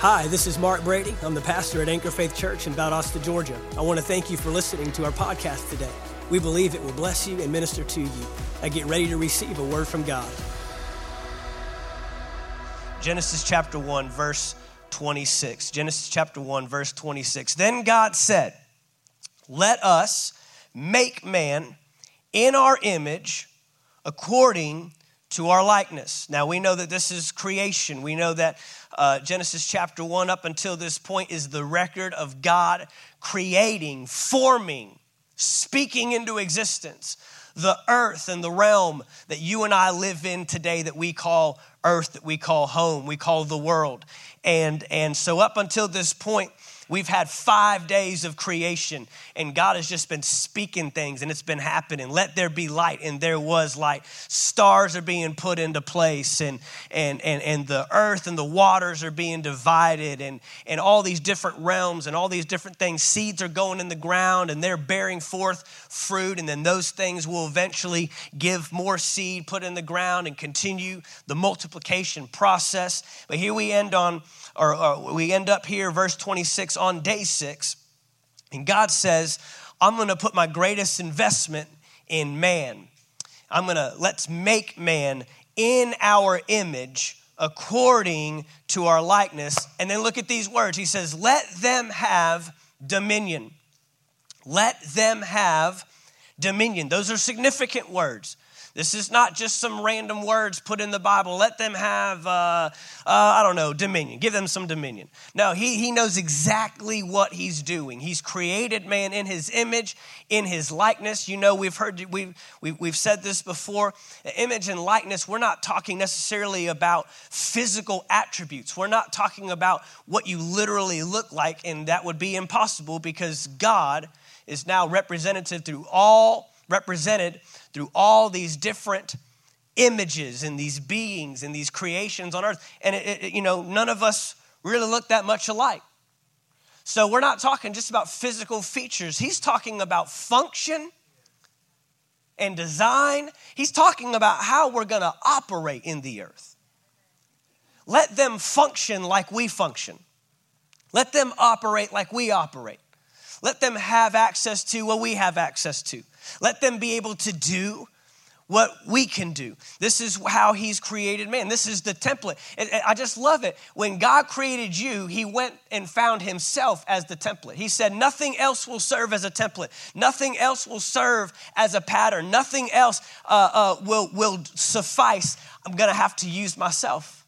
Hi, this is Mark Brady. I'm the pastor at Anchor Faith Church in Valdosta, Georgia. I want to thank you for listening to our podcast today. We believe it will bless you and minister to you. I get ready to receive a word from God. Genesis chapter 1, verse 26. Genesis chapter 1, verse 26. Then God said, Let us make man in our image according to our likeness. Now we know that this is creation. We know that uh, Genesis chapter 1 up until this point is the record of God creating, forming, speaking into existence the earth and the realm that you and I live in today that we call earth, that we call home, we call the world. And, and so up until this point, We've had five days of creation, and God has just been speaking things, and it's been happening. Let there be light, and there was light. Stars are being put into place, and, and, and, and the earth and the waters are being divided, and, and all these different realms and all these different things. Seeds are going in the ground, and they're bearing forth fruit, and then those things will eventually give more seed put in the ground and continue the multiplication process. But here we end on or, or we end up here, verse 26, on day six. And God says, I'm going to put my greatest investment in man. I'm going to, let's make man in our image according to our likeness. And then look at these words. He says, Let them have dominion. Let them have dominion. Those are significant words. This is not just some random words put in the Bible. Let them have, uh, uh, I don't know, dominion. Give them some dominion. No, he, he knows exactly what he's doing. He's created man in his image, in his likeness. You know, we've heard, we've, we've said this before. Image and likeness, we're not talking necessarily about physical attributes. We're not talking about what you literally look like, and that would be impossible because God is now representative through all represented through all these different images and these beings and these creations on earth. And, it, it, you know, none of us really look that much alike. So we're not talking just about physical features, he's talking about function and design. He's talking about how we're going to operate in the earth. Let them function like we function. Let them operate like we operate. Let them have access to what we have access to. Let them be able to do what we can do. This is how he's created man. This is the template. I just love it. When God created you, he went and found himself as the template. He said, Nothing else will serve as a template. Nothing else will serve as a pattern. Nothing else uh, uh, will, will suffice. I'm going to have to use myself.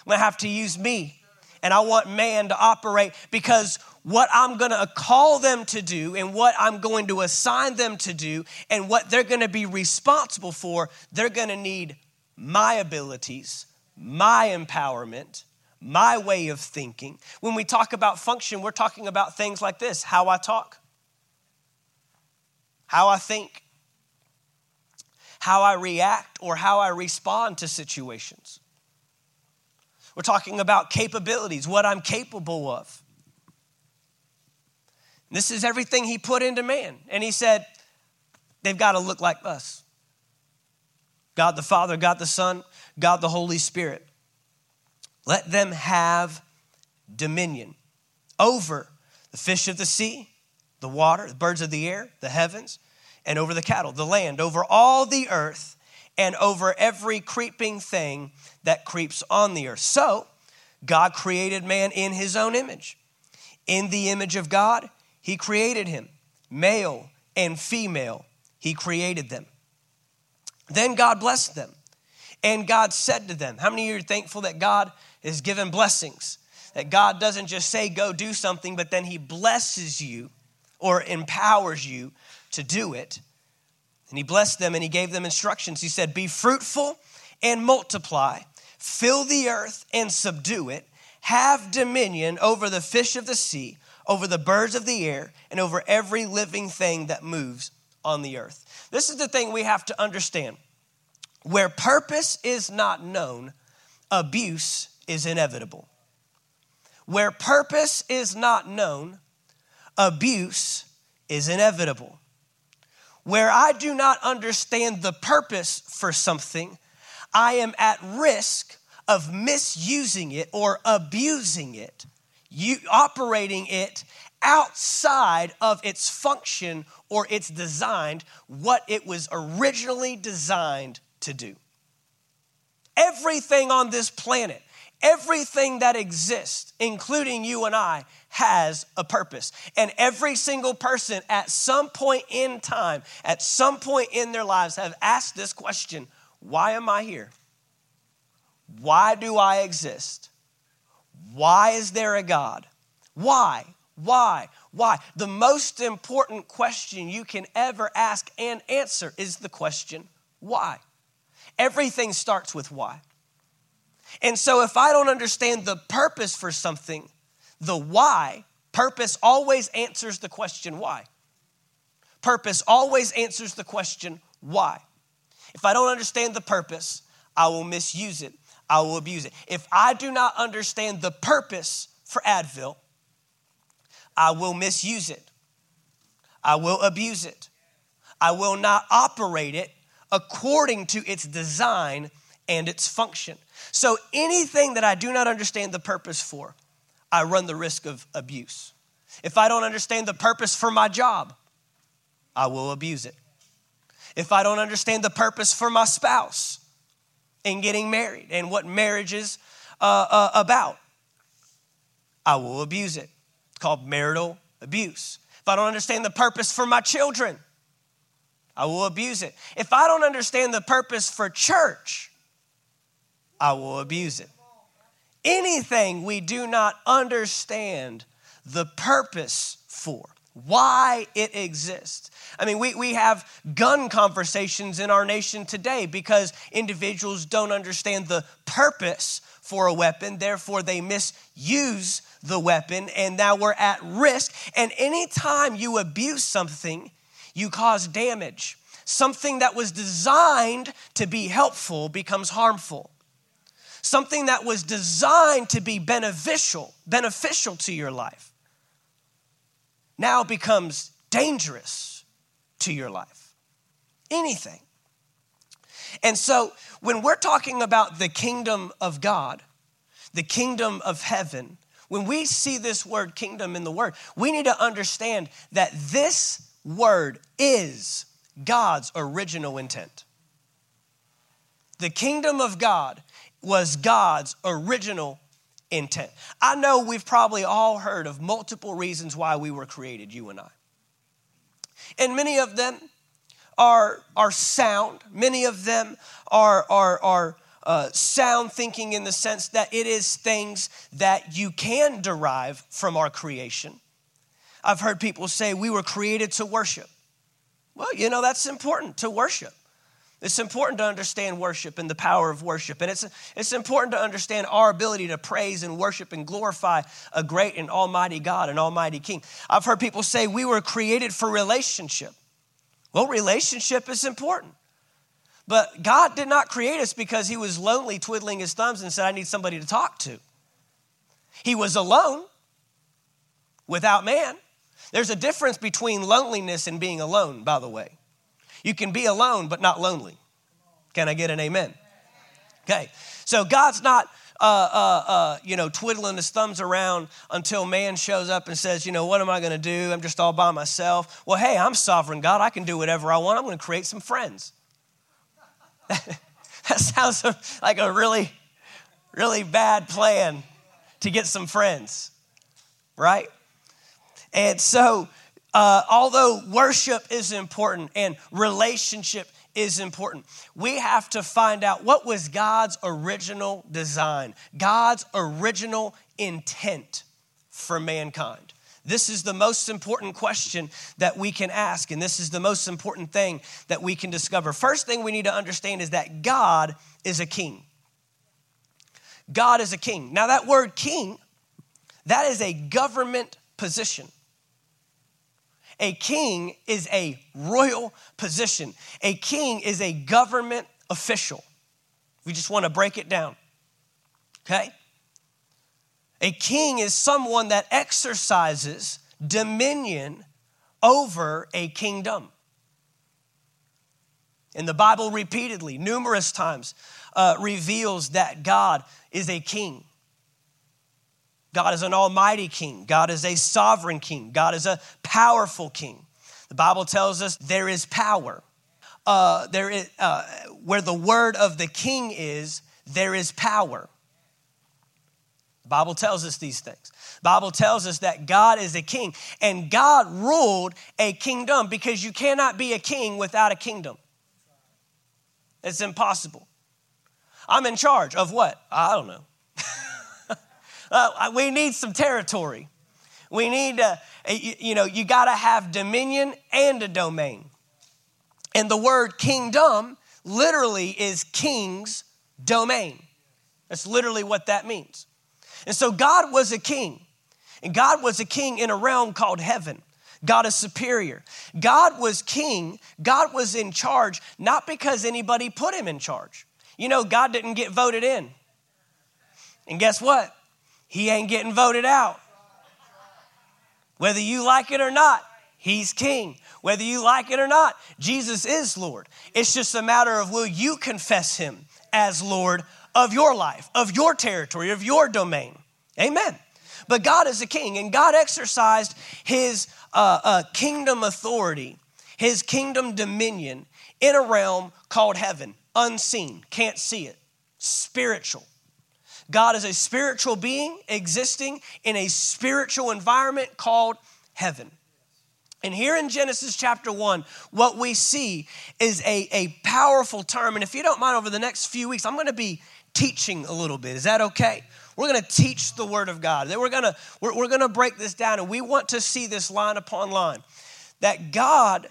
I'm going to have to use me. And I want man to operate because what I'm going to call them to do and what I'm going to assign them to do and what they're going to be responsible for, they're going to need my abilities, my empowerment, my way of thinking. When we talk about function, we're talking about things like this how I talk, how I think, how I react, or how I respond to situations. We're talking about capabilities, what I'm capable of. This is everything he put into man. And he said, they've got to look like us God the Father, God the Son, God the Holy Spirit. Let them have dominion over the fish of the sea, the water, the birds of the air, the heavens, and over the cattle, the land, over all the earth, and over every creeping thing that creeps on the earth. So, God created man in his own image. In the image of God, he created him, male and female, He created them. Then God blessed them. And God said to them, How many of you are thankful that God is given blessings? That God doesn't just say, Go do something, but then He blesses you or empowers you to do it. And He blessed them and He gave them instructions. He said, Be fruitful and multiply, fill the earth and subdue it, have dominion over the fish of the sea over the birds of the air, and over every living thing that moves on the earth. This is the thing we have to understand. Where purpose is not known, abuse is inevitable. Where purpose is not known, abuse is inevitable. Where I do not understand the purpose for something, I am at risk of misusing it or abusing it you operating it outside of its function or its designed what it was originally designed to do. Everything on this planet, everything that exists, including you and I, has a purpose. And every single person at some point in time, at some point in their lives, have asked this question Why am I here? Why do I exist? Why is there a God? Why? Why? Why? The most important question you can ever ask and answer is the question, why? Everything starts with why. And so if I don't understand the purpose for something, the why, purpose always answers the question why. Purpose always answers the question why. If I don't understand the purpose, I will misuse it. I will abuse it. If I do not understand the purpose for Advil, I will misuse it. I will abuse it. I will not operate it according to its design and its function. So anything that I do not understand the purpose for, I run the risk of abuse. If I don't understand the purpose for my job, I will abuse it. If I don't understand the purpose for my spouse, in getting married and what marriage is uh, uh, about. I will abuse it. It's called marital abuse. If I don't understand the purpose for my children, I will abuse it. If I don't understand the purpose for church, I will abuse it. Anything we do not understand the purpose for, why it exists, I mean, we, we have gun conversations in our nation today because individuals don't understand the purpose for a weapon, therefore, they misuse the weapon, and now we're at risk. And anytime you abuse something, you cause damage. Something that was designed to be helpful becomes harmful. Something that was designed to be beneficial, beneficial to your life, now becomes dangerous to your life. Anything. And so when we're talking about the kingdom of God, the kingdom of heaven, when we see this word kingdom in the word, we need to understand that this word is God's original intent. The kingdom of God was God's original intent. I know we've probably all heard of multiple reasons why we were created, you and I. And many of them are, are sound. Many of them are, are, are uh, sound thinking in the sense that it is things that you can derive from our creation. I've heard people say we were created to worship. Well, you know, that's important to worship. It's important to understand worship and the power of worship. And it's, it's important to understand our ability to praise and worship and glorify a great and almighty God, an almighty King. I've heard people say we were created for relationship. Well, relationship is important. But God did not create us because he was lonely, twiddling his thumbs, and said, I need somebody to talk to. He was alone without man. There's a difference between loneliness and being alone, by the way. You can be alone, but not lonely. Can I get an amen? Okay, so God's not, uh, uh, uh, you know, twiddling his thumbs around until man shows up and says, you know, what am I going to do? I'm just all by myself. Well, hey, I'm sovereign God. I can do whatever I want. I'm going to create some friends. that sounds like a really, really bad plan to get some friends, right? And so uh, although worship is important and relationship is important, we have to find out what was God's original design, God's original intent for mankind. This is the most important question that we can ask, and this is the most important thing that we can discover. First thing we need to understand is that God is a king. God is a king. Now, that word king, that is a government position. A king is a royal position, a king is a government official. We just want to break it down. Okay? A king is someone that exercises dominion over a kingdom. And the Bible repeatedly, numerous times, uh, reveals that God is a king. God is an almighty king. God is a sovereign king. God is a powerful king. The Bible tells us there is power. Uh, there is, uh, where the word of the king is, there is power. The Bible tells us these things. The Bible tells us that God is a king and God ruled a kingdom because you cannot be a king without a kingdom. It's impossible. I'm in charge of what? I don't know. uh, we need some territory. We need, uh, you, you know, you got to have dominion and a domain. And the word kingdom literally is king's domain. That's literally what that means. And so God was a king, and God was a king in a realm called heaven. God is superior. God was king. God was in charge, not because anybody put him in charge. You know, God didn't get voted in. And guess what? He ain't getting voted out. Whether you like it or not, he's king. Whether you like it or not, Jesus is Lord. It's just a matter of will you confess him as Lord of your life, of your territory, of your domain. Amen. But God is a king, and God exercised his uh, uh, kingdom authority, his kingdom dominion in a realm called heaven, unseen, can't see it, spiritual. God is a spiritual being existing in a spiritual environment called heaven. And here in Genesis chapter 1, what we see is a, a powerful term. And if you don't mind, over the next few weeks, I'm going to be teaching a little bit. Is that okay? We're going to teach the Word of God. Then we're going to we're, we're going to break this down, and we want to see this line upon line that God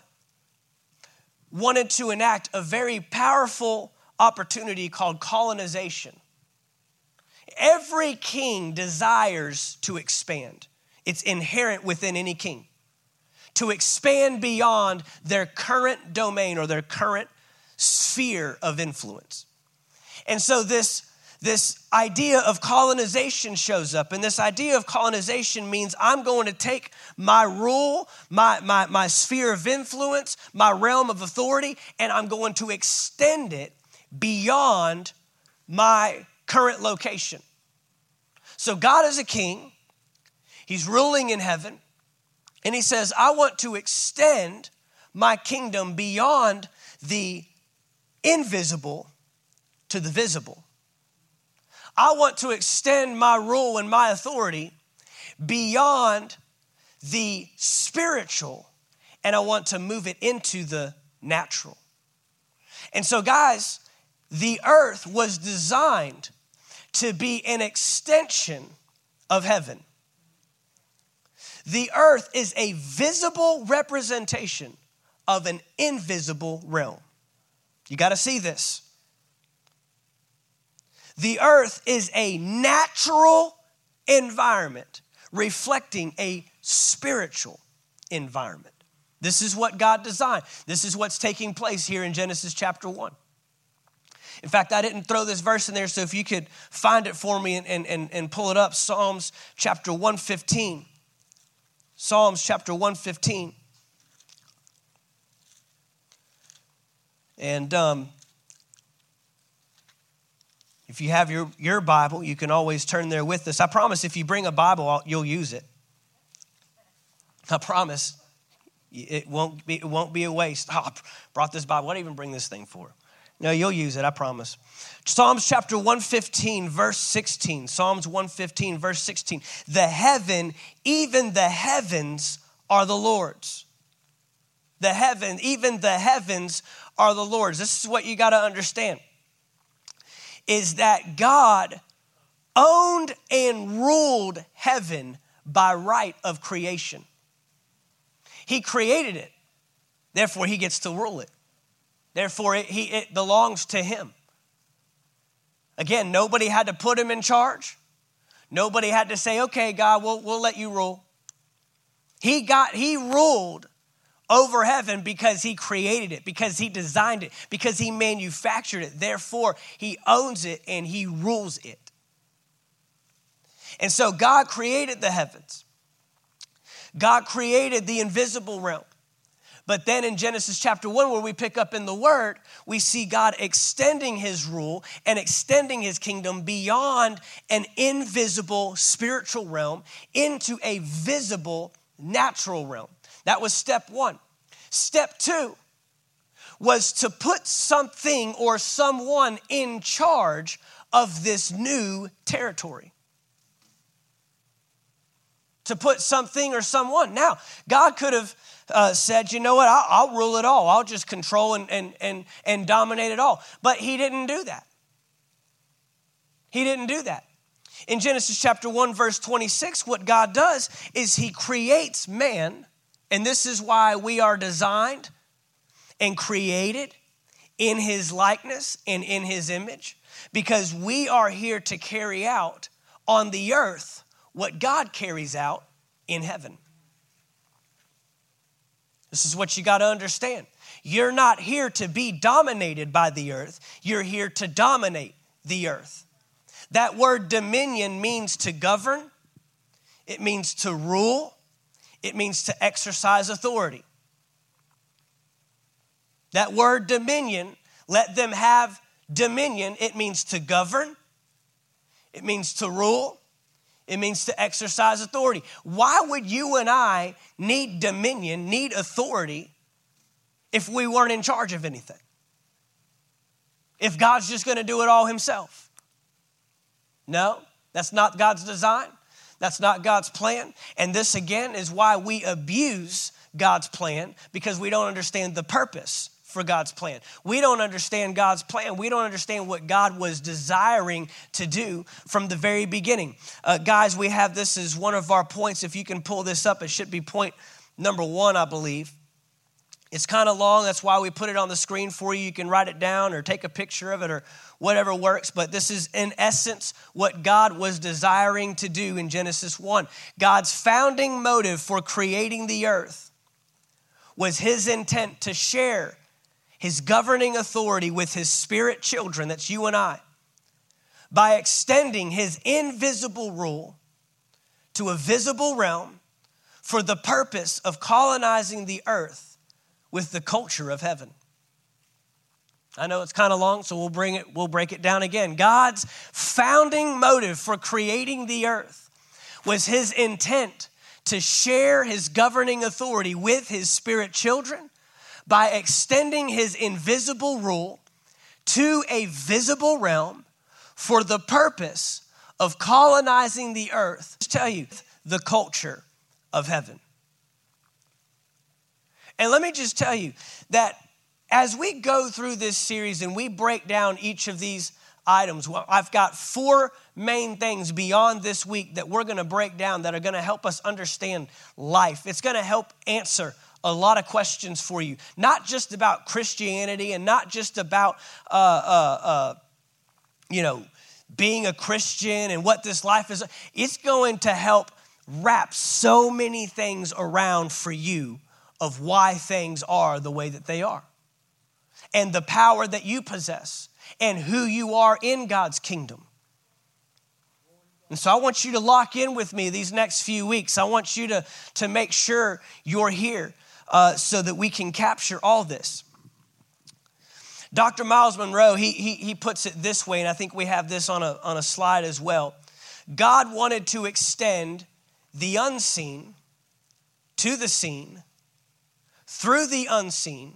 wanted to enact a very powerful opportunity called colonization. Every king desires to expand. It's inherent within any king to expand beyond their current domain or their current sphere of influence. And so this this idea of colonization shows up. And this idea of colonization means I'm going to take my rule, my, my, my sphere of influence, my realm of authority, and I'm going to extend it beyond my current location. So God is a king, He's ruling in heaven, and He says, I want to extend my kingdom beyond the invisible to the visible. I want to extend my rule and my authority beyond the spiritual, and I want to move it into the natural. And so, guys, the earth was designed to be an extension of heaven. The earth is a visible representation of an invisible realm. You got to see this. The earth is a natural environment reflecting a spiritual environment. This is what God designed. This is what's taking place here in Genesis chapter 1. In fact, I didn't throw this verse in there, so if you could find it for me and, and, and, pull it up Psalms chapter 115. Psalms chapter 115. And um, if you have your, your Bible, you can always turn there with us. I promise if you bring a Bible, you'll use it. I promise. It won't be, it won't be a waste. Oh, I brought this Bible. What do I even bring this thing for? No, you'll use it, I promise. Psalms chapter 115, verse 16. Psalms 115, verse 16. The heaven, even the heavens, are the Lord's. The heaven, even the heavens are the Lord's. This is what you got to understand is that God owned and ruled heaven by right of creation. He created it, therefore, He gets to rule it. Therefore, it, he, it belongs to Him. Again, nobody had to put Him in charge. Nobody had to say, okay, God, we'll, we'll let you rule. He got, he ruled over heaven because he created it, because he designed it, because he manufactured it. Therefore, he owns it and he rules it. And so, God created the heavens, God created the invisible realm. But then in Genesis chapter 1, where we pick up in the word, we see God extending his rule and extending his kingdom beyond an invisible spiritual realm into a visible natural realm. That was step one. Step two was to put something or someone in charge of this new territory. To put something or someone. Now, God could have uh, said, you know what, I'll, I'll, rule it all. I'll just control and, and, and, and dominate it all. But he didn't do that. He didn't do that. In Genesis chapter 1, verse 26, what God does is he creates man, and this is why we are designed and created in his likeness and in his image, because we are here to carry out on the earth what God carries out in heaven. This is what you got to understand. You're not here to be dominated by the earth, you're here to dominate the earth. That word dominion means to govern, it means to rule, it means to exercise authority. That word dominion, let them have dominion, it means to govern, it means to rule, it means to exercise authority. Why would you and I need dominion, need authority, if we weren't in charge of anything? If God's just gonna do it all himself? No, that's not God's design. That's not God's plan. And this again is why we abuse God's plan because we don't understand the purpose for God's plan. We don't understand God's plan. We don't understand what God was desiring to do from the very beginning. Uh, guys, we have this as one of our points. If you can pull this up, it should be point number one, I believe. It's kind of long. That's why we put it on the screen for you. You can write it down or take a picture of it or whatever works. But this is, in essence, what God was desiring to do in Genesis 1. God's founding motive for creating the earth was his intent to share his governing authority with his spirit children, that's you and I, by extending his invisible rule to a visible realm for the purpose of colonizing the earth with the culture of heaven. I know it's kind of long, so we'll bring it, we'll break it down again. God's founding motive for creating the earth was his intent to share his governing authority with his spirit children by extending his invisible rule to a visible realm for the purpose of colonizing the earth. Just tell you the culture of heaven. And let me just tell you that as we go through this series and we break down each of these items, well, I've got four main things beyond this week that we're gonna break down that are gonna help us understand life. It's gonna help answer a lot of questions for you, not just about Christianity and not just about, uh, uh, uh, you know, being a Christian and what this life is. It's going to help wrap so many things around for you of why things are the way that they are and the power that you possess and who you are in God's kingdom. And so I want you to lock in with me these next few weeks. I want you to, to make sure you're here uh, so that we can capture all this. Dr. Myles Munroe, he, he, he puts it this way, and I think we have this on a, on a slide as well. God wanted to extend the unseen to the seen, through the unseen,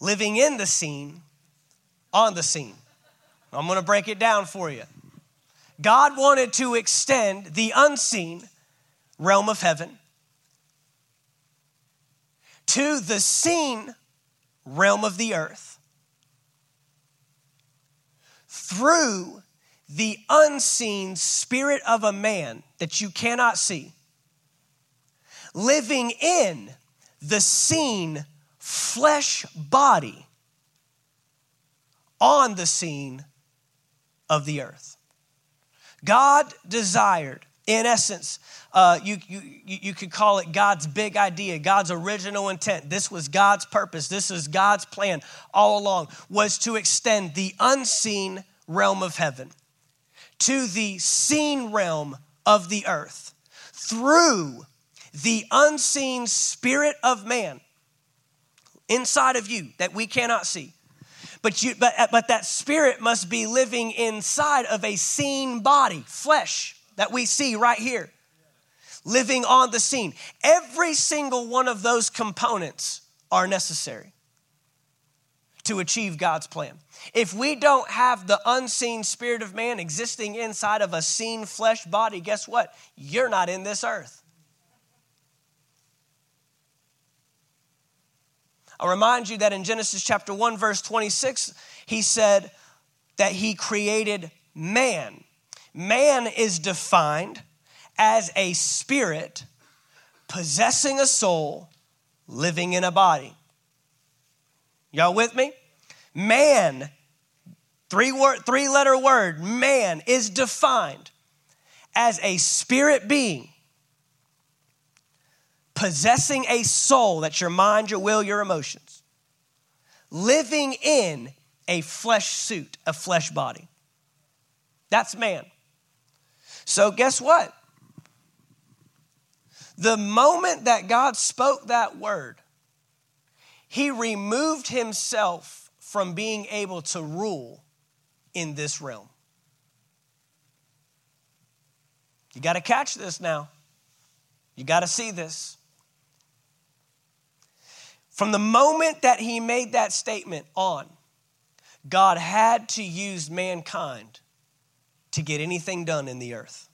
living in the seen, on the scene. I'm gonna break it down for you. God wanted to extend the unseen realm of heaven to the seen realm of the earth through the unseen spirit of a man that you cannot see, living in the seen flesh body on the scene of the earth. God desired, in essence, uh, you, you, you could call it God's big idea, God's original intent. This was God's purpose. This is God's plan all along, was to extend the unseen realm of heaven to the seen realm of the earth through the unseen spirit of man inside of you that we cannot see. But, you, but, but that spirit must be living inside of a seen body, flesh that we see right here, living on the scene. Every single one of those components are necessary to achieve God's plan. If we don't have the unseen spirit of man existing inside of a seen flesh body, guess what? You're not in this earth. I'll remind you that in Genesis chapter 1, verse 26, he said that he created man. Man is defined as a spirit possessing a soul, living in a body. Y'all with me? Man, three word, three letter word, man is defined as a spirit being possessing a soul that's your mind, your will, your emotions, living in a flesh suit, a flesh body. That's man. So, guess what? The moment that God spoke that word, he removed himself from being able to rule in this realm. You got to catch this now. You got to see this. From the moment that he made that statement on, God had to use mankind to get anything done in the earth.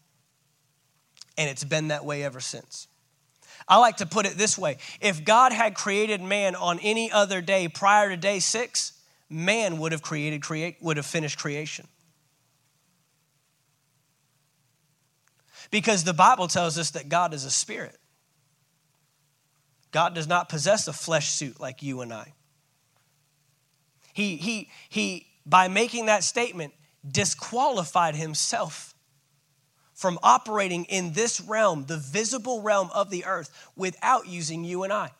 And it's been that way ever since. I like to put it this way if God had created man on any other day prior to day six, man would have created, create, would have finished creation. Because the Bible tells us that God is a spirit. God does not possess a flesh suit like you and I. He, he, he, by making that statement, disqualified himself from operating in this realm, the visible realm of the earth, without using you and I.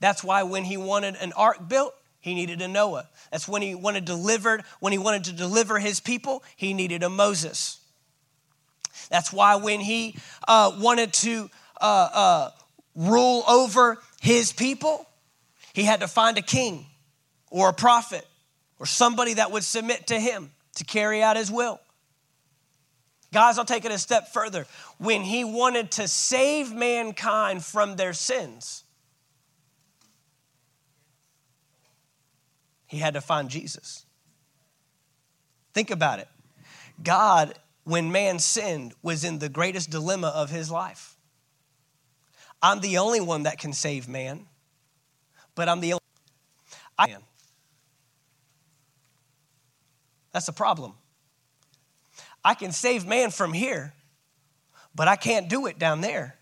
That's why when he wanted an ark built, he needed a Noah. That's when he wanted delivered, when he wanted to deliver his people, he needed a Moses. That's why when he uh, wanted to uh, uh, rule over his people, he had to find a king or a prophet or somebody that would submit to him to carry out his will. Guys, I'll take it a step further. When he wanted to save mankind from their sins, he had to find Jesus. Think about it. God, when man sinned, was in the greatest dilemma of his life. I'm the only one that can save man, but I'm the only I am. That's a problem. I can save man from here, but I can't do it down there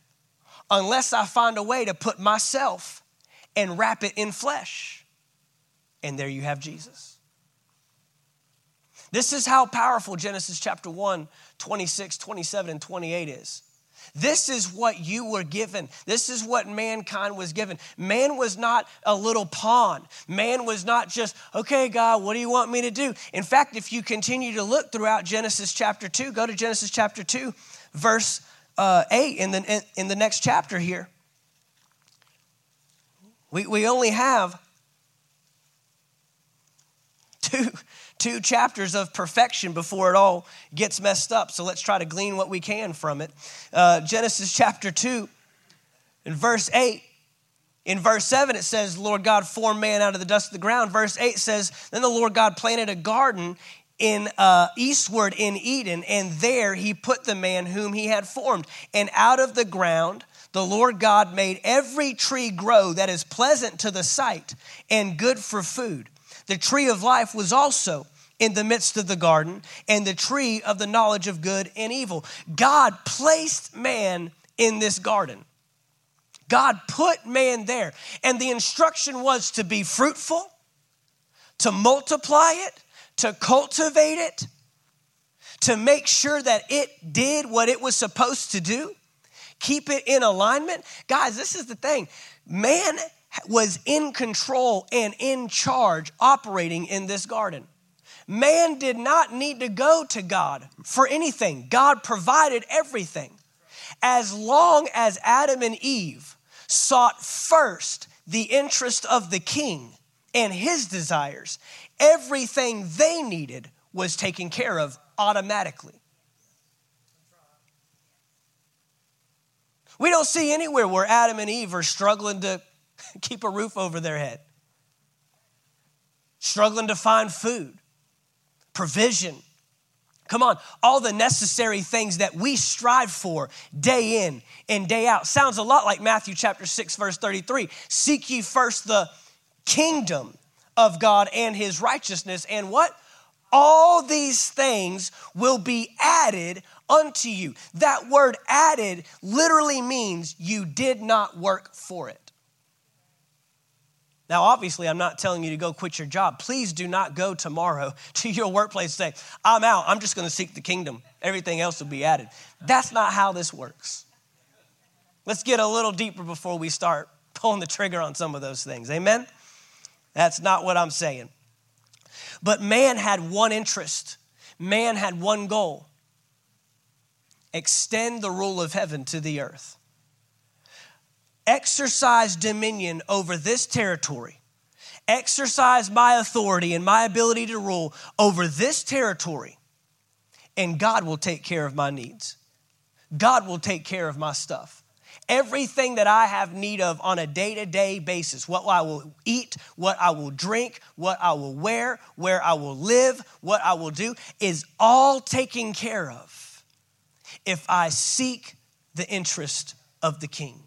unless I find a way to put myself and wrap it in flesh. And there you have Jesus. This is how powerful Genesis chapter 1, 26, 27, and 28 is. This is what you were given. This is what mankind was given. Man was not a little pawn. Man was not just, okay, God, what do you want me to do? In fact, if you continue to look throughout Genesis chapter 2, go to Genesis chapter 2, verse uh, 8 in the, in, in the next chapter here. We, we only have two, two chapters of perfection before it all gets messed up. So let's try to glean what we can from it. Uh, Genesis chapter 2, in verse 8. In verse 7, it says, Lord God formed man out of the dust of the ground. Verse 8 says, Then the Lord God planted a garden in uh, eastward in Eden, and there he put the man whom he had formed. And out of the ground, the Lord God made every tree grow that is pleasant to the sight and good for food. The tree of life was also in the midst of the garden, and the tree of the knowledge of good and evil. God placed man in this garden. God put man there. And the instruction was to be fruitful, to multiply it, to cultivate it, to make sure that it did what it was supposed to do, keep it in alignment. Guys, this is the thing man was in control and in charge operating in this garden. Man did not need to go to God for anything, God provided everything. As long as Adam and Eve sought first the interest of the king and his desires, everything they needed was taken care of automatically. We don't see anywhere where Adam and Eve are struggling to keep a roof over their head, struggling to find food, provision. Come on, all the necessary things that we strive for day in and day out. Sounds a lot like Matthew chapter 6, verse 33. Seek ye first the kingdom of God and his righteousness, and what? All these things will be added unto you. That word added literally means you did not work for it. Now, obviously, I'm not telling you to go quit your job. Please do not go tomorrow to your workplace and say, I'm out. I'm just going to seek the kingdom. Everything else will be added. That's not how this works. Let's get a little deeper before we start pulling the trigger on some of those things. Amen? That's not what I'm saying. But man had one interest, man had one goal extend the rule of heaven to the earth. Exercise dominion over this territory. Exercise my authority and my ability to rule over this territory, and God will take care of my needs. God will take care of my stuff. Everything that I have need of on a day to day basis, what I will eat, what I will drink, what I will wear, where I will live, what I will do, is all taken care of if I seek the interest of the king.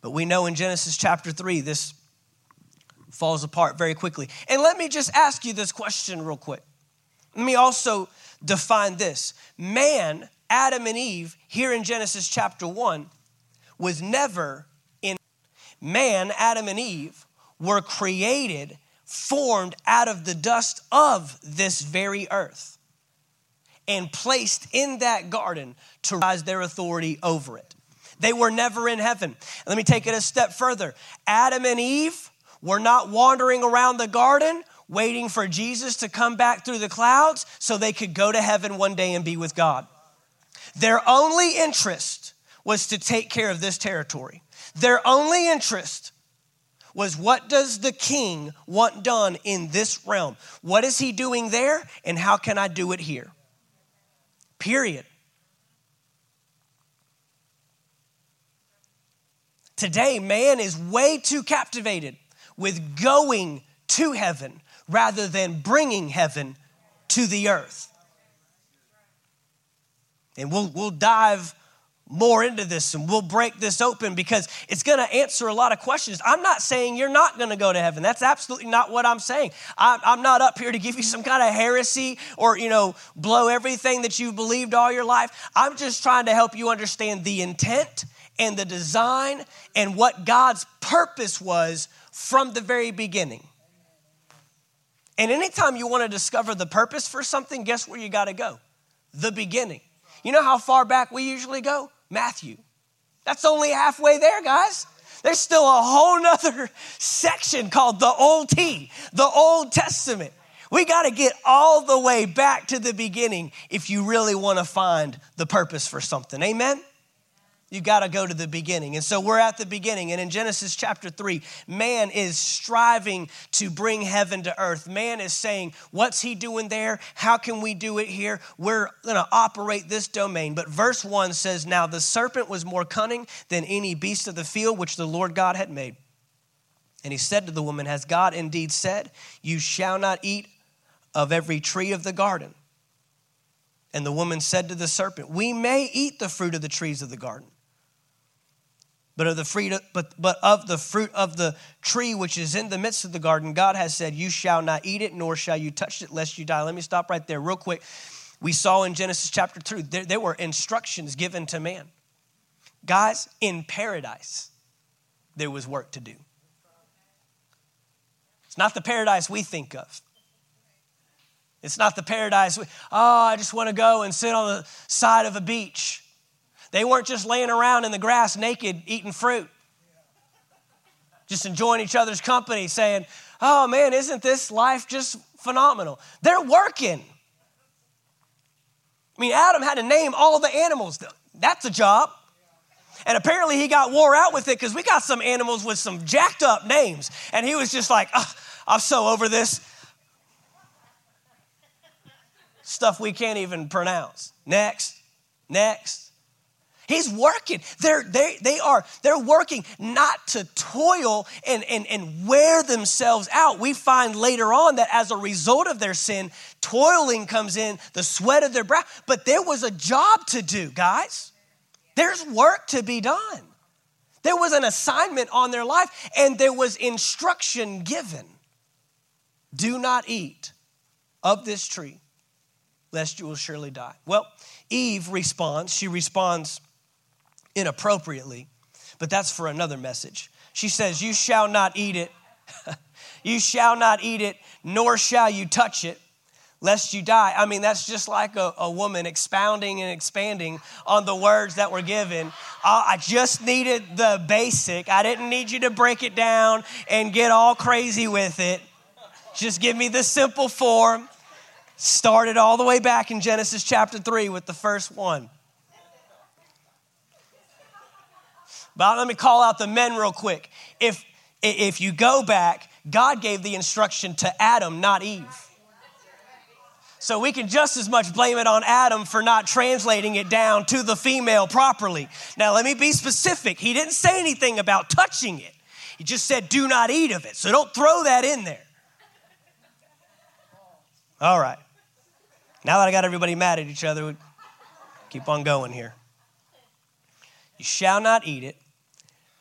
But we know in Genesis chapter 3, this falls apart very quickly. And let me just ask you this question real quick. Let me also define this man, Adam and Eve, here in Genesis chapter 1, was never in man, Adam and Eve, were created, formed out of the dust of this very earth and placed in that garden to rise their authority over it. They were never in heaven. Let me take it a step further. Adam and Eve were not wandering around the garden waiting for Jesus to come back through the clouds so they could go to heaven one day and be with God. Their only interest was to take care of this territory. Their only interest was what does the king want done in this realm? What is he doing there and how can I do it here? Period. Today, man is way too captivated with going to heaven rather than bringing heaven to the earth. And we'll, we'll dive more into this and we'll break this open because it's going to answer a lot of questions. I'm not saying you're not going to go to heaven. That's absolutely not what I'm saying. I'm not up here to give you some kind of heresy or, you know, blow everything that you've believed all your life. I'm just trying to help you understand the intent and the design and what God's purpose was from the very beginning. And anytime you want to discover the purpose for something, guess where you got to go? The beginning. You know how far back we usually go? Matthew. That's only halfway there, guys. There's still a whole nother section called the Old T, the Old Testament. We got to get all the way back to the beginning if you really want to find the purpose for something. Amen? You got to go to the beginning. And so we're at the beginning. And in Genesis chapter 3, man is striving to bring heaven to earth. Man is saying, What's he doing there? How can we do it here? We're going to operate this domain. But verse 1 says, Now the serpent was more cunning than any beast of the field which the Lord God had made. And he said to the woman, Has God indeed said, You shall not eat of every tree of the garden? And the woman said to the serpent, We may eat the fruit of the trees of the garden. But of the fruit, but, but of the fruit of the tree which is in the midst of the garden, God has said, You shall not eat it, nor shall you touch it, lest you die. Let me stop right there, real quick. We saw in Genesis chapter 2, there, there were instructions given to man. Guys, in paradise, there was work to do. It's not the paradise we think of. It's not the paradise, we, oh, I just want to go and sit on the side of a beach they weren't just laying around in the grass naked eating fruit, just enjoying each other's company, saying, Oh man, isn't this life just phenomenal? They're working. I mean, Adam had to name all the animals. That's a job. And apparently he got wore out with it because we got some animals with some jacked up names. And he was just like, oh, I'm so over this stuff we can't even pronounce. Next, next. He's working. They're, they, they are, they're working not to toil and, and, and wear themselves out. We find later on that as a result of their sin, toiling comes in, the sweat of their brow. But there was a job to do, guys. There's work to be done. There was an assignment on their life, and there was instruction given. Do not eat of this tree, lest you will surely die. Well, Eve responds. She responds inappropriately, but that's for another message. She says, You shall not eat it. you shall not eat it, nor shall you touch it, lest you die. I mean, that's just like a, a woman expounding and expanding on the words that were given. I just needed the basic. I didn't need you to break it down and get all crazy with it. Just give me the simple form. Started all the way back in Genesis chapter 3 with the first one. But let me call out the men real quick. If, if you go back, God gave the instruction to Adam, not Eve. So we can just as much blame it on Adam for not translating it down to the female properly. Now, let me be specific. He didn't say anything about touching it, he just said, do not eat of it. So don't throw that in there. All right. Now that I got everybody mad at each other, we keep on going here. You shall not eat it,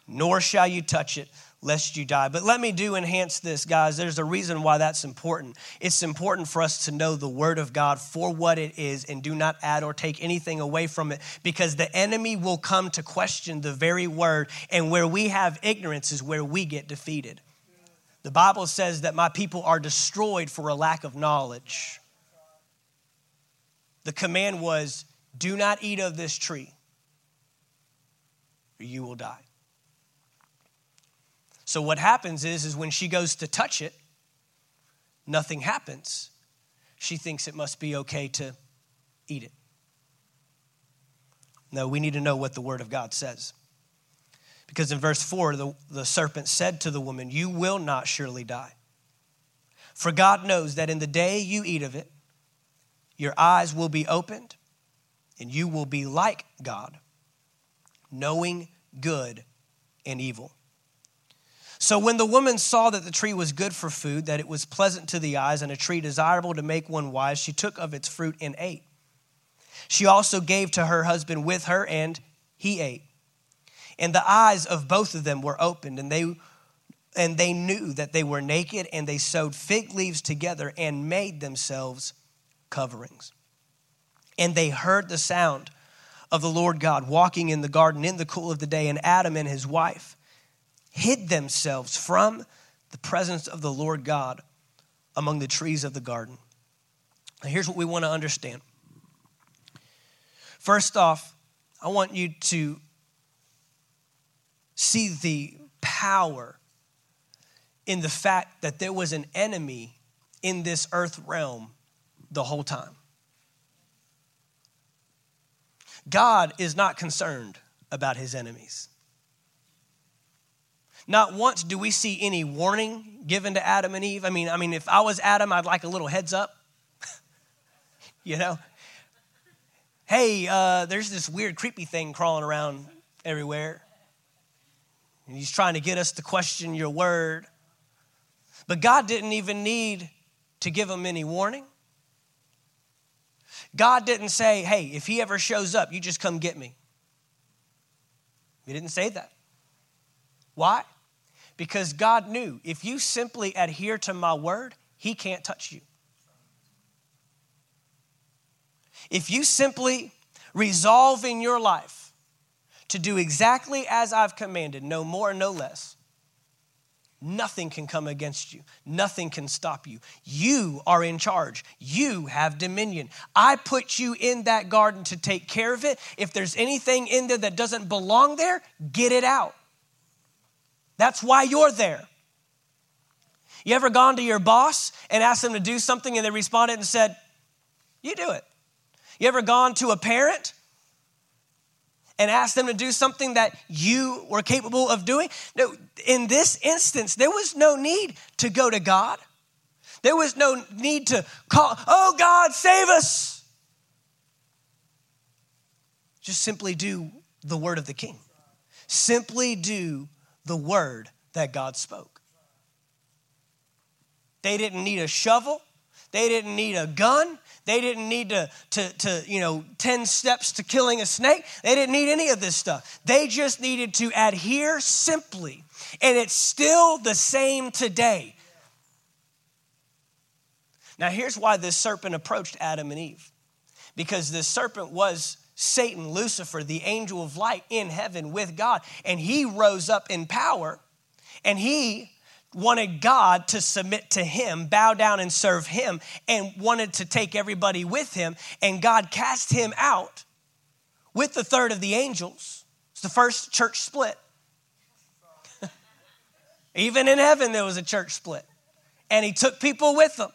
nor shall you touch it lest you die. But let me do enhance this, guys. There's a reason why that's important. It's important for us to know the word of God for what it is and do not add or take anything away from it because the enemy will come to question the very word. And where we have ignorance is where we get defeated. The Bible says that my people are destroyed for a lack of knowledge. The command was do not eat of this tree, or you will die. So what happens is is when she goes to touch it, nothing happens. She thinks it must be okay to eat it. No, we need to know what the word of God says. Because in verse 4, the, the serpent said to the woman, You will not surely die. For God knows that in the day you eat of it, your eyes will be opened, and you will be like God, knowing good and evil. So when the woman saw that the tree was good for food, that it was pleasant to the eyes, and a tree desirable to make one wise, she took of its fruit and ate. She also gave to her husband with her, and he ate. And the eyes of both of them were opened, and they and they knew that they were naked, and they sewed fig leaves together and made themselves coverings. And they heard the sound of the Lord God walking in the garden in the cool of the day, and Adam and his wife hid themselves from the presence of the Lord God among the trees of the garden. Now, here's what we want to understand. First off, I want you to see the power in the fact that there was an enemy in this earth realm the whole time. God is not concerned about his enemies. Not once do we see any warning given to Adam and Eve. I mean, I mean, if I was Adam, I'd like a little heads up. you know? Hey, uh, there's this weird, creepy thing crawling around everywhere. And he's trying to get us to question your word. But God didn't even need to give him any warning. God didn't say, hey, if he ever shows up, you just come get me. He didn't say that. Why? Because God knew if you simply adhere to my word, He can't touch you. If you simply resolve in your life to do exactly as I've commanded, no more, no less, nothing can come against you. Nothing can stop you. You are in charge. You have dominion. I put you in that garden to take care of it. If there's anything in there that doesn't belong there, get it out. That's why you're there. You ever gone to your boss and asked them to do something and they responded and said, You do it. You ever gone to a parent and asked them to do something that you were capable of doing? No, in this instance, there was no need to go to God. There was no need to call, oh God, save us. Just simply do the word of the king. Simply do the word that God spoke. They didn't need a shovel. They didn't need a gun. They didn't need to, to, to, you know, 10 steps to killing a snake. They didn't need any of this stuff. They just needed to adhere simply. And it's still the same today. Now, here's why this serpent approached Adam and Eve because this serpent was Satan, Lucifer, the angel of light in heaven with God, and he rose up in power and he wanted God to submit to him, bow down and serve him, and wanted to take everybody with him. And God cast him out with the third of the angels. It's the first church split. Even in heaven, there was a church split. And he took people with him.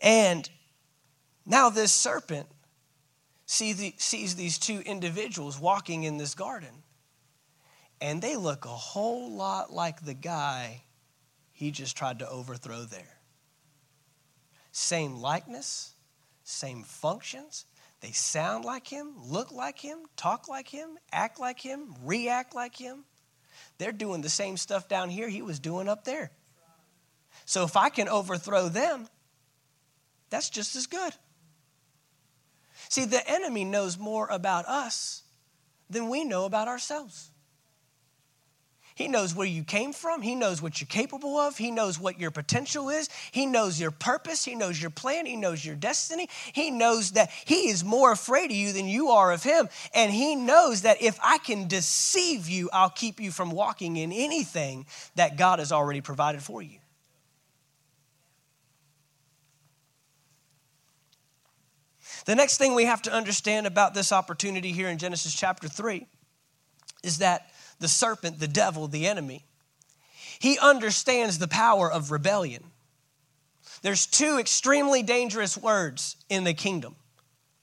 And now this serpent sees these two individuals walking in this garden, and they look a whole lot like the guy he just tried to overthrow there. Same likeness, same functions. They sound like him, look like him, talk like him, act like him, react like him. They're doing the same stuff down here he was doing up there. So if I can overthrow them, that's just as good. See, the enemy knows more about us than we know about ourselves. He knows where you came from. He knows what you're capable of. He knows what your potential is. He knows your purpose. He knows your plan. He knows your destiny. He knows that He is more afraid of you than you are of Him. And He knows that if I can deceive you, I'll keep you from walking in anything that God has already provided for you. The next thing we have to understand about this opportunity here in Genesis chapter 3 is that the serpent, the devil, the enemy, he understands the power of rebellion. There's two extremely dangerous words in the kingdom,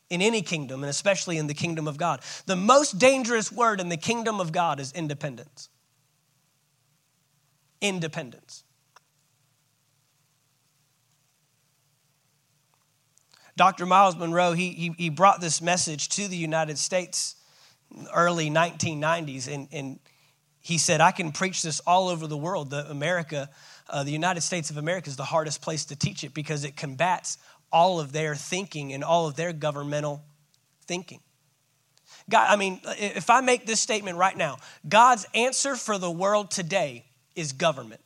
in any kingdom, and especially in the kingdom of God. The most dangerous word in the kingdom of God is independence. Independence. Dr. Myles Munroe, he, he, he brought this message to the United States early 1990s, and, and he said, I can preach this all over the world. The America, uh, the United States of America is the hardest place to teach it because it combats all of their thinking and all of their governmental thinking. God, I mean, if I make this statement right now, God's answer for the world today is government.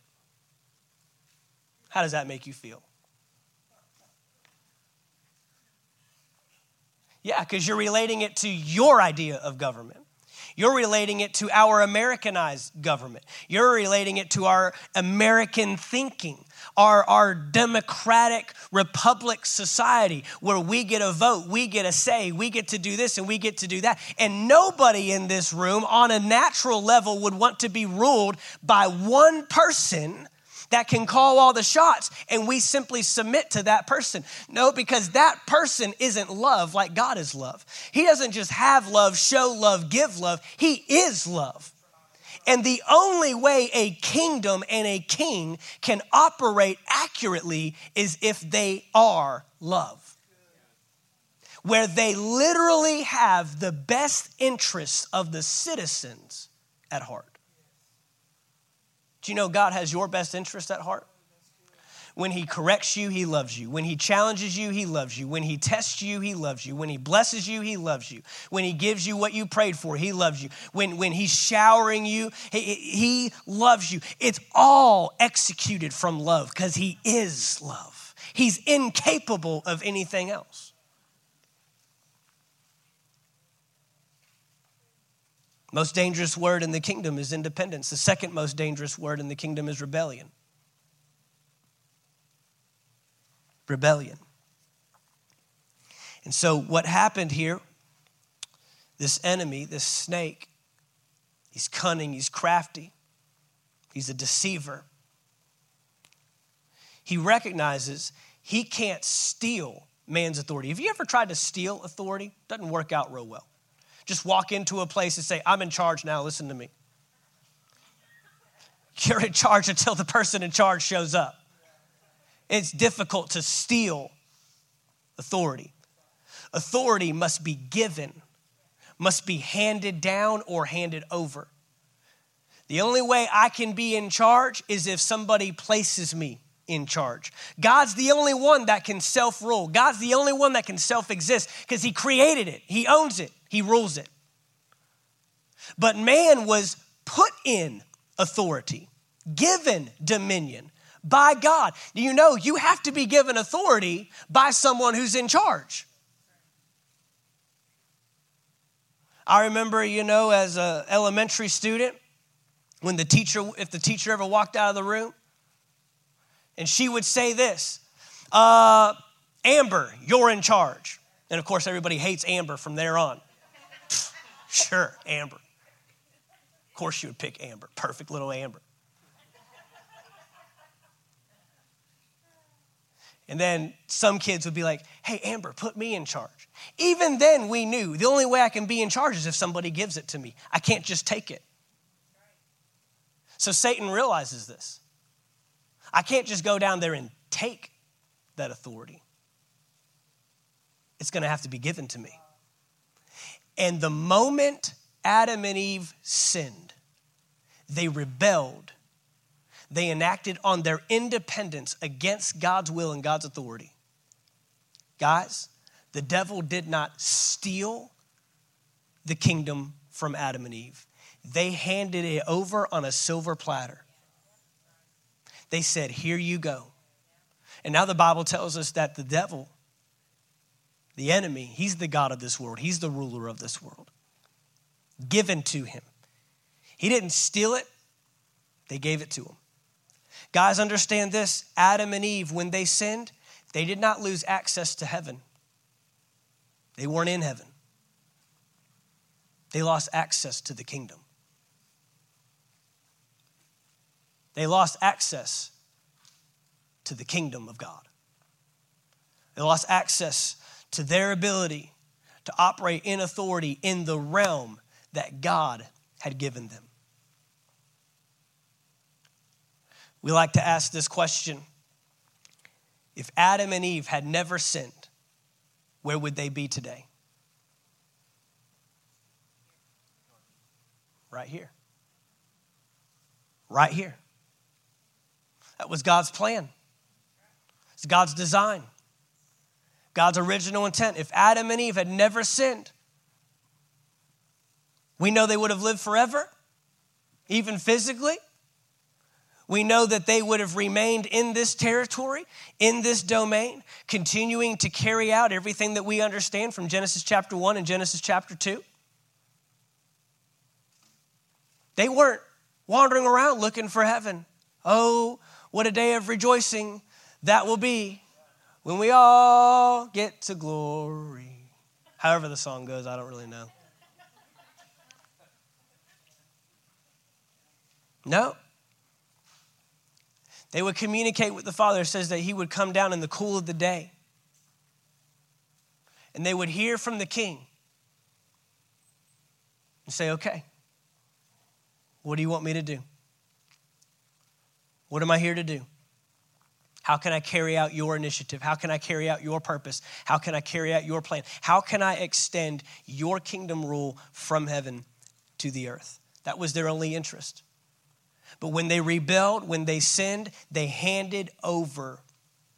How does that make you feel? Yeah, because you're relating it to your idea of government. You're relating it to our Americanized government. You're relating it to our American thinking, our, our democratic republic society where we get a vote, we get a say, we get to do this and we get to do that. And nobody in this room on a natural level would want to be ruled by one person that can call all the shots and we simply submit to that person. No, because that person isn't love like God is love. He doesn't just have love, show love, give love. He is love. And the only way a kingdom and a king can operate accurately is if they are love. Where they literally have the best interests of the citizens at heart. Do you know God has your best interest at heart? When he corrects you, he loves you. When he challenges you, he loves you. When he tests you, he loves you. When he blesses you, he loves you. When he gives you what you prayed for, he loves you. When, when he's showering you, he, he loves you. It's all executed from love because he is love. He's incapable of anything else. Most dangerous word in the kingdom is independence. The second most dangerous word in the kingdom is rebellion. Rebellion. And so, what happened here, this enemy, this snake, he's cunning, he's crafty, he's a deceiver. He recognizes he can't steal man's authority. Have you ever tried to steal authority? Doesn't work out real well. Just walk into a place and say, I'm in charge now, listen to me. You're in charge until the person in charge shows up. It's difficult to steal authority. Authority must be given, must be handed down or handed over. The only way I can be in charge is if somebody places me in charge. God's the only one that can self rule. God's the only one that can self exist because He created it, He owns it, He rules it. But man was put in authority, given dominion by God. Do you know you have to be given authority by someone who's in charge? I remember, you know, as an elementary student, when the teacher, if the teacher ever walked out of the room, and she would say this uh, Amber, you're in charge. And of course, everybody hates Amber from there on. Sure, Amber. Of course, you would pick Amber. Perfect little Amber. And then some kids would be like, hey, Amber, put me in charge. Even then, we knew the only way I can be in charge is if somebody gives it to me. I can't just take it. So Satan realizes this. I can't just go down there and take that authority, it's going to have to be given to me. And the moment Adam and Eve sinned, they rebelled. They enacted on their independence against God's will and God's authority. Guys, the devil did not steal the kingdom from Adam and Eve, they handed it over on a silver platter. They said, Here you go. And now the Bible tells us that the devil, the enemy, he's the God of this world, he's the ruler of this world, given to him. He didn't steal it, they gave it to him. Guys, understand this Adam and Eve, when they sinned, they did not lose access to heaven, they weren't in heaven. They lost access to the kingdom. They lost access to the kingdom of God. They lost access to their ability to operate in authority in the realm that God had given them. We like to ask this question If Adam and Eve had never sinned, where would they be today? Right here. Right here. That was God's plan. It's God's design. God's original intent. If Adam and Eve had never sinned, we know they would have lived forever, even physically. We know that they would have remained in this territory, in this domain, continuing to carry out everything that we understand from Genesis chapter 1 and Genesis chapter 2. They weren't wandering around looking for heaven. Oh, what a day of rejoicing that will be when we all get to glory. However, the song goes, I don't really know. No. They would communicate with the Father. It says that He would come down in the cool of the day. And they would hear from the King and say, Okay, what do you want me to do? What am I here to do? How can I carry out your initiative? How can I carry out your purpose? How can I carry out your plan? How can I extend your kingdom rule from heaven to the earth? That was their only interest. But when they rebelled, when they sinned, they handed over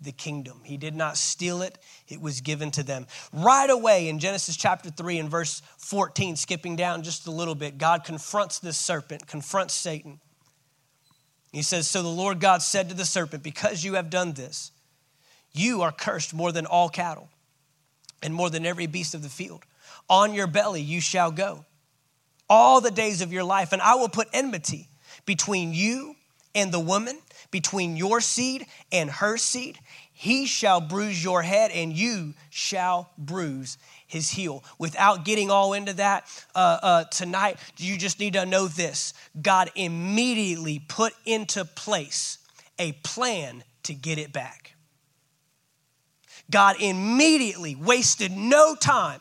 the kingdom. He did not steal it, it was given to them. Right away in Genesis chapter 3 and verse 14, skipping down just a little bit, God confronts this serpent, confronts Satan. He says, So the Lord God said to the serpent, Because you have done this, you are cursed more than all cattle and more than every beast of the field. On your belly you shall go all the days of your life, and I will put enmity between you and the woman, between your seed and her seed. He shall bruise your head, and you shall bruise his heel. Without getting all into that uh, uh, tonight, you just need to know this God immediately put into place a plan to get it back. God immediately wasted no time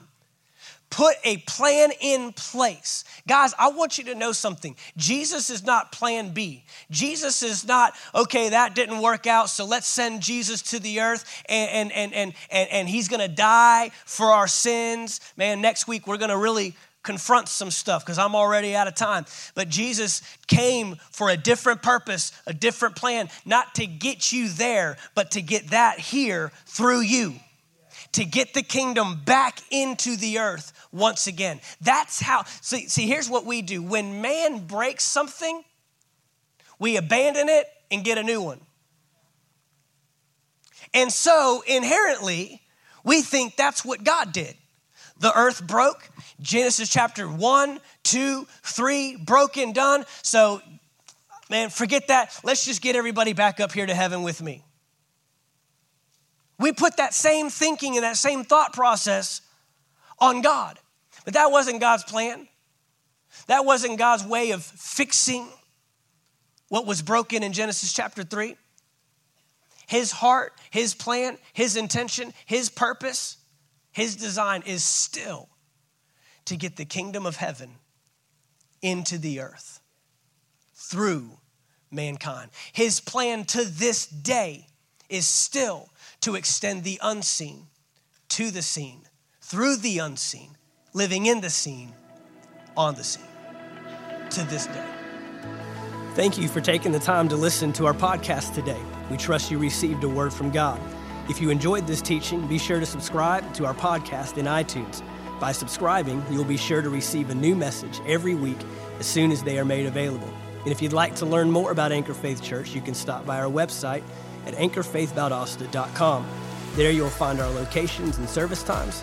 put a plan in place. Guys, I want you to know something. Jesus is not plan B. Jesus is not, okay, that didn't work out, so let's send Jesus to the earth and, and, and, and, and he's gonna die for our sins. Man, next week we're gonna really confront some stuff because I'm already out of time. But Jesus came for a different purpose, a different plan, not to get you there, but to get that here through you to get the kingdom back into the earth once again. That's how, see, see, here's what we do. When man breaks something, we abandon it and get a new one. And so inherently, we think that's what God did. The earth broke, Genesis chapter 1, 2, 3, broken, done. So, man, forget that. Let's just get everybody back up here to heaven with me. We put that same thinking and that same thought process on God. But that wasn't God's plan. That wasn't God's way of fixing what was broken in Genesis chapter 3. His heart, his plan, his intention, his purpose, his design is still to get the kingdom of heaven into the earth through mankind. His plan to this day is still to extend the unseen to the seen, through the unseen, living in the scene, on the scene, to this day. Thank you for taking the time to listen to our podcast today. We trust you received a word from God. If you enjoyed this teaching, be sure to subscribe to our podcast in iTunes. By subscribing, you'll be sure to receive a new message every week as soon as they are made available. And if you'd like to learn more about Anchor Faith Church, you can stop by our website at anchorfaithvaldosta.com. There you'll find our locations and service times,